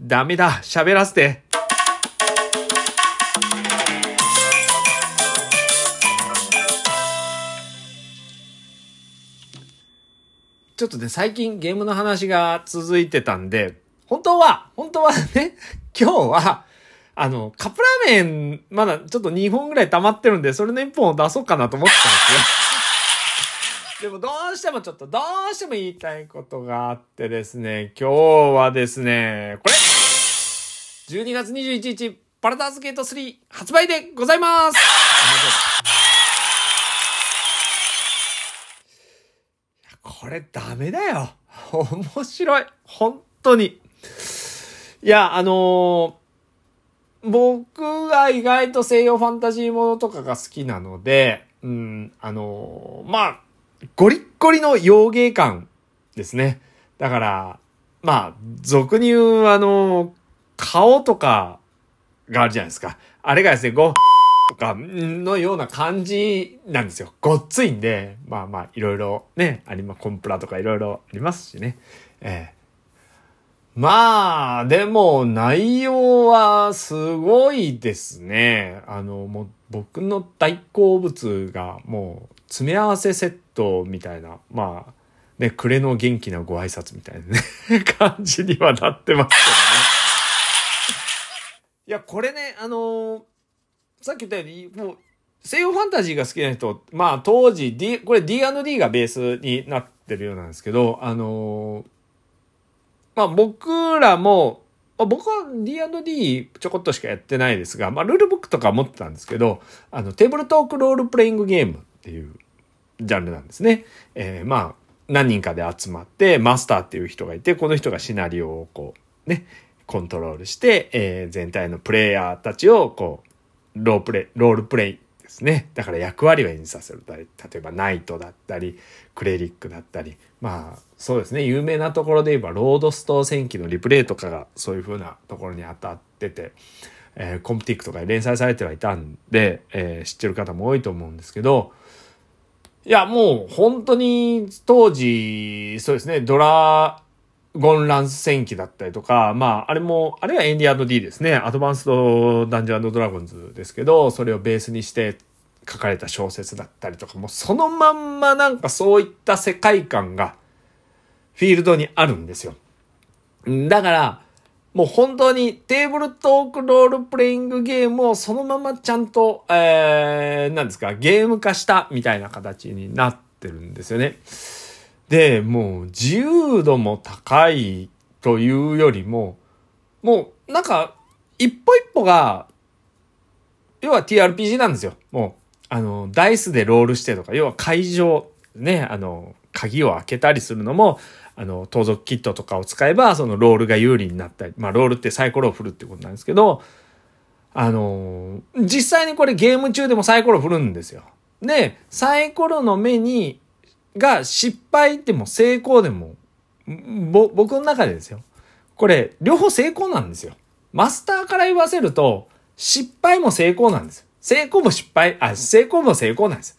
ダメだ、喋らせて。ちょっとね、最近ゲームの話が続いてたんで、本当は、本当はね、今日は、あの、カップラーメン、まだちょっと2本ぐらい溜まってるんで、それの1本を出そうかなと思ってたんですよ。でもどうしてもちょっと、どうしても言いたいことがあってですね、今日はですね、これ !12 月21日、パラダーズゲート3発売でございますこれダメだよ。面白い。本当に。いや、あのー、僕が意外と西洋ファンタジーものとかが好きなので、うん、あのー、まあ、ゴリッゴリの洋芸感ですね。だから、まあ、俗に言う、あのー、顔とかがあるじゃないですか。あれがですね、ご、とかのような感じなんですよ。ごっついんで、まあまあ、いろいろね、ありま、コンプラとかいろいろありますしね。ええまあ、でも内容はすごいですね。あの、もう僕の大好物がもう詰め合わせセットみたいな、まあ、ね、暮れの元気なご挨拶みたいなね、感じにはなってますけど。いや、これね、あのさっき言ったように、もう、西洋ファンタジーが好きな人、まあ当時、D、これ D&D がベースになってるようなんですけど、あのー、まあ僕らも、まあ、僕は D&D ちょこっとしかやってないですが、まあルールブックとか持ってたんですけど、あの、テーブルトークロールプレイングゲームっていうジャンルなんですね。えー、まあ、何人かで集まって、マスターっていう人がいて、この人がシナリオをこう、ね、コントロールして、えー、全体のプレイヤーたちをこう、ロープレイ、ロールプレイですね。だから役割を演じさせる。例えばナイトだったり、クレリックだったり。まあ、そうですね。有名なところで言えば、ロードストー戦記のリプレイとかがそういう風なところに当たってて、えー、コンプティックとかに連載されてはいたんで、えー、知ってる方も多いと思うんですけど、いや、もう本当に当時、そうですね、ドラゴンランス戦記だったりとか、まあ、あれも、あれは ND&D ですね。アドバンスドダンジョンドラゴンズですけど、それをベースにして書かれた小説だったりとか、もうそのまんまなんかそういった世界観がフィールドにあるんですよ。だから、もう本当にテーブルトークロールプレイングゲームをそのままちゃんと、えー、なんですか、ゲーム化したみたいな形になってるんですよね。で、もう自由度も高いというよりも、もうなんか一歩一歩が、要は TRPG なんですよ。もう、あの、ダイスでロールしてとか、要は会場、ね、あの、鍵を開けたりするのも、あの、盗賊キットとかを使えば、そのロールが有利になったり、まあ、ロールってサイコロを振るってことなんですけど、あの、実際にこれゲーム中でもサイコロ振るんですよ。で、サイコロの目にが失敗でも成功でも、僕の中でですよ。これ、両方成功なんですよ。マスターから言わせると、失敗も成功なんです。成功も失敗、あ、成功も成功なんです。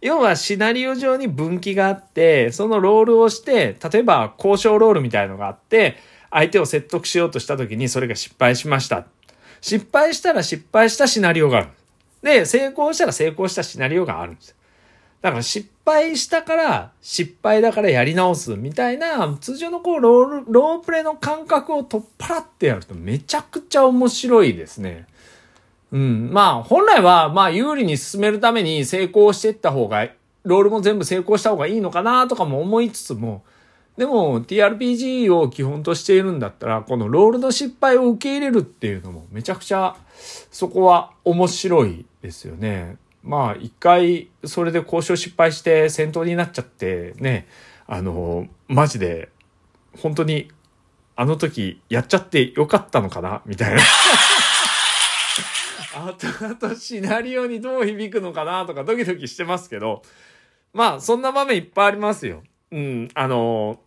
要はシナリオ上に分岐があって、そのロールをして、例えば交渉ロールみたいのがあって、相手を説得しようとした時にそれが失敗しました。失敗したら失敗したシナリオがある。で、成功したら成功したシナリオがあるんです。だから失敗したから失敗だからやり直すみたいな通常のこうロール、ロープレの感覚を取っ払ってやるとめちゃくちゃ面白いですね。うん。まあ本来はまあ有利に進めるために成功していった方が、ロールも全部成功した方がいいのかなとかも思いつつも、でも TRPG を基本としているんだったら、このロールの失敗を受け入れるっていうのもめちゃくちゃそこは面白いですよね。まあ一回それで交渉失敗して戦闘になっちゃってね、あの、マジで本当にあの時やっちゃってよかったのかなみたいな。あとあとシナリオにどう響くのかなとかドキドキしてますけど、まあそんな場面いっぱいありますよ。うん、あの、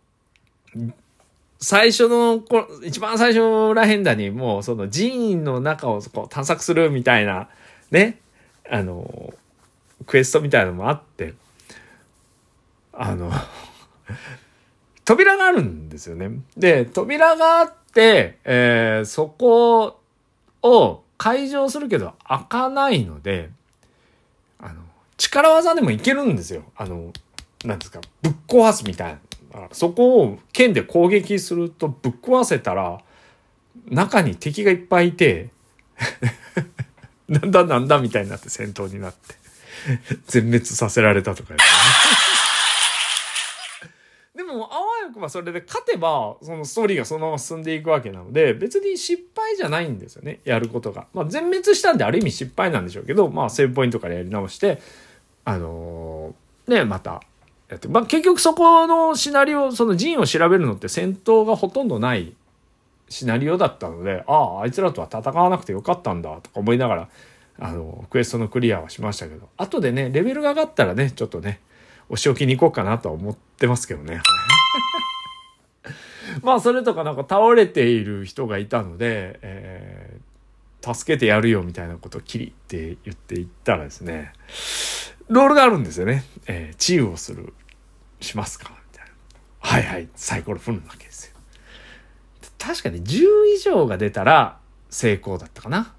最初の、一番最初らへんだにもうその寺院の中をこう探索するみたいな、ね、あの、クエストみたいなのもあって、あの 扉があるんですよね。で、扉があって、えー、そこを解錠するけど開かないので、あの、力技でもいけるんですよ。あの、なんですか、ぶっ壊すみたいな。そこを剣で攻撃するとぶっ壊せたら、中に敵がいっぱいいて、なんだなんだみたいになって戦闘になって、全滅させられたとか、ね、でも、あわよくばそれで勝てば、そのストーリーがそのまま進んでいくわけなので、別に失敗じゃないんですよね、やることが。まあ、全滅したんである意味失敗なんでしょうけど、まあ、セーブポイントからやり直して、あのー、ね、また、やって、まあ、結局そこのシナリオ、その陣を調べるのって戦闘がほとんどないシナリオだったので、ああ、あいつらとは戦わなくてよかったんだとか思いながら、あの、クエストのクリアはしましたけど、後でね、レベルが上がったらね、ちょっとね、お仕置きに行こうかなとは思ってますけどね。まあ、それとかなんか倒れている人がいたので、えー、助けてやるよみたいなことをキリって言っていったらですね、ロールがあるんですよね。えー、治癒をする、しますかみたいな。はいはい、サイコロ振るわけですよ。確かに10以上が出たら成功だったかな。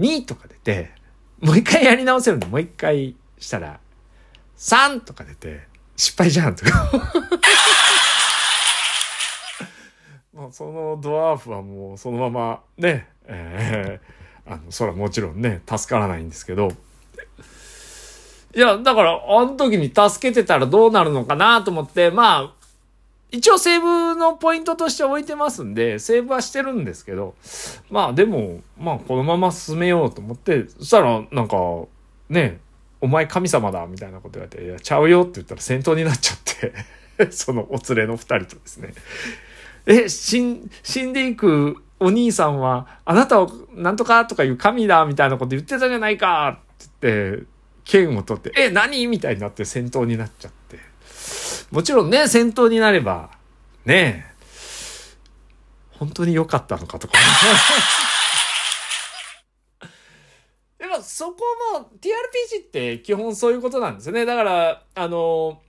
2とか出て、もう一回やり直せるんで、もう一回したら、3とか出て、失敗じゃんとか。まあ、そのドワーフはもうそのままね、えー、あの、そらもちろんね、助からないんですけど、いや、だから、あの時に助けてたらどうなるのかなと思って、まあ、一応セーブのポイントとして置いてますんで、セーブはしてるんですけど、まあでも、まあこのまま進めようと思って、そしたらなんか、ね、お前神様だみたいなこと言われて、いや、ちゃうよって言ったら戦闘になっちゃって そのお連れの二人とですね。え、死ん、死んでいくお兄さんは、あなたをなんとかとかいう神だみたいなこと言ってたじゃないかって言って、剣を取って、え、何みたいになって戦闘になっちゃって。もちろんね、戦闘になれば、ね、本当に良かったのかとか。でもそこも TRPG って基本そういうことなんですよね。だから、あの、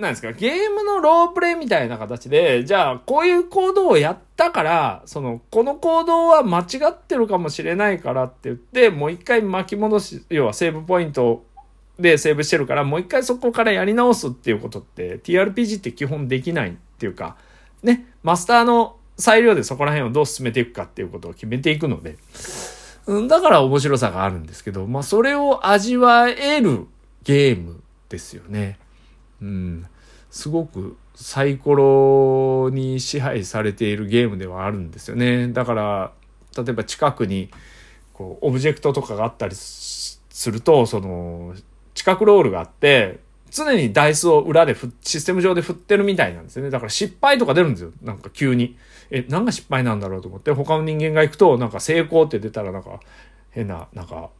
なんですか、ゲームのロープレイみたいな形で、じゃあ、こういう行動をやったから、その、この行動は間違ってるかもしれないからって言って、もう一回巻き戻し、要はセーブポイントでセーブしてるから、もう一回そこからやり直すっていうことって、TRPG って基本できないっていうか、ね、マスターの裁量でそこら辺をどう進めていくかっていうことを決めていくので、うん、だから面白さがあるんですけど、まあそれを味わえるゲームですよね。うん。すごくサイコロに支配されているゲームではあるんですよね。だから、例えば近くに、こう、オブジェクトとかがあったりすると、その、四角ロールがあって、常にダイスを裏でシステム上で振ってるみたいなんですよね。だから失敗とか出るんですよ。なんか急に。え、何が失敗なんだろうと思って、他の人間が行くと、なんか成功って出たらなんか、変な、なんか、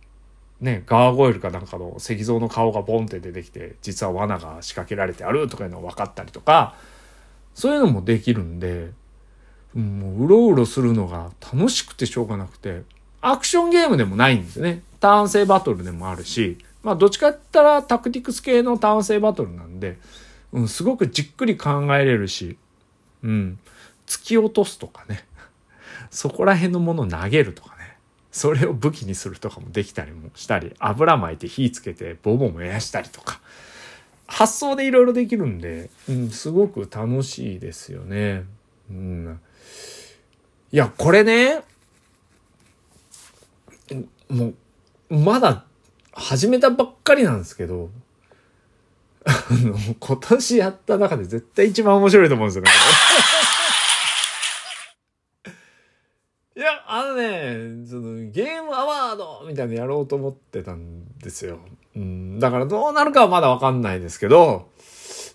ね、ガーゴイルかなんかの石像の顔がボンって出てきて、実は罠が仕掛けられてあるとかいうのが分かったりとか、そういうのもできるんで、もううろうろするのが楽しくてしょうがなくて、アクションゲームでもないんですよね。ターン制バトルでもあるし、まあ、どっちかって言ったらタクティクス系の単性バトルなんで、うん、すごくじっくり考えれるし、うん、突き落とすとかね、そこら辺のものを投げるとかね、それを武器にするとかもできたりもしたり、油巻いて火つけてボボ燃やしたりとか、発想でいろいろできるんで、うん、すごく楽しいですよね。うん、いや、これね、もう、まだ始めたばっかりなんですけど、あの、今年やった中で絶対一番面白いと思うんですよね。いや、あのね、そのゲームアワードみたいなのやろうと思ってたんですよ。うん、だからどうなるかはまだわかんないですけど、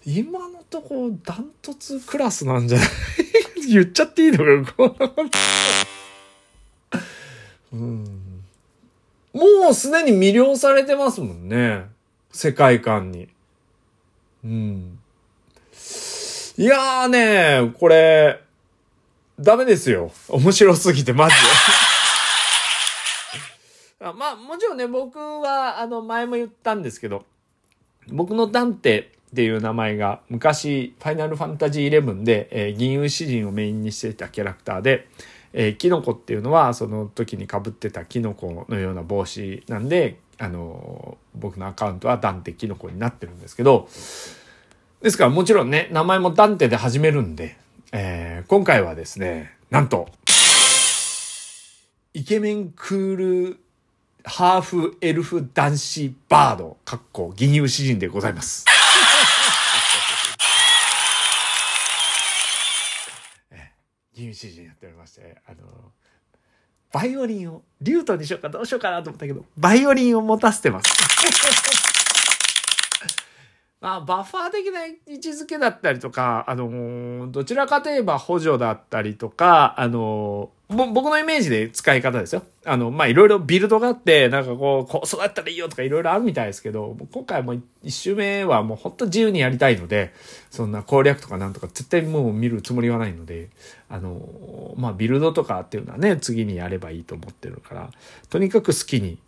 今のとこダントツクラスなんじゃない？言っちゃっていいのかこうんもうすでに魅了されてますもんね。世界観に。うん。いやーね、これ、ダメですよ。面白すぎて、マジで。あまあ、もちろんね、僕は、あの、前も言ったんですけど、僕の段ってっていう名前が昔、ファイナルファンタジー11で、えー、銀融詩人をメインにしていたキャラクターで、えー、キノコっていうのはその時に被ってたキノコのような帽子なんで、あの、僕のアカウントはダンテキノコになってるんですけど、ですからもちろんね、名前もダンテで始めるんで、えー、今回はですね、なんと、イケメンクールハーフエルフ男子バード、かっこ銀融詩人でございます。銀融詩人やっておりまして、あの、バイオリンを、リュートにしようかどうしようかなと思ったけど、バイオリンを持たせてます。まあ、バッファー的な位置づけだったりとか、あの、どちらかといえば補助だったりとか、あのー、僕のイメージで使い方ですよ。あの、まあ、いろいろビルドがあって、なんかこう、こう育ったらいいよとかいろいろあるみたいですけど、今回も一周目はもうほんと自由にやりたいので、そんな攻略とかなんとか絶対もう見るつもりはないので、あの、まあ、ビルドとかっていうのはね、次にやればいいと思ってるから、とにかく好きに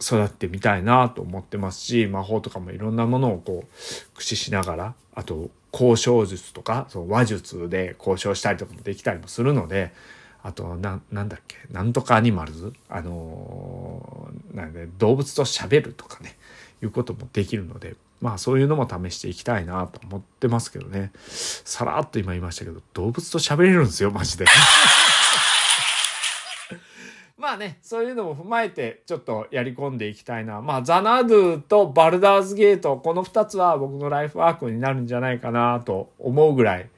育ってみたいなと思ってますし、魔法とかもいろんなものをこう、駆使しながら、あと、交渉術とか、その話術で交渉したりとかもできたりもするので、あと、な、なんだっけ、なんとかアニマルズあのー、なんで、動物と喋るとかね、いうこともできるので、まあそういうのも試していきたいなと思ってますけどね。さらっと今言いましたけど、動物と喋れるんですよ、マジで。まあね、そういうのも踏まえてちょっとやり込んでいきたいな。まあザナドゥとバルダーズゲート、この2つは僕のライフワークになるんじゃないかなと思うぐらい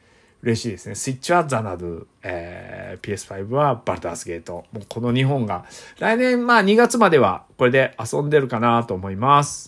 嬉しいですね。スイッチはザナドゥ、えー、PS5 はバルダーズゲート。もうこの2本が来年まあ2月まではこれで遊んでるかなと思います。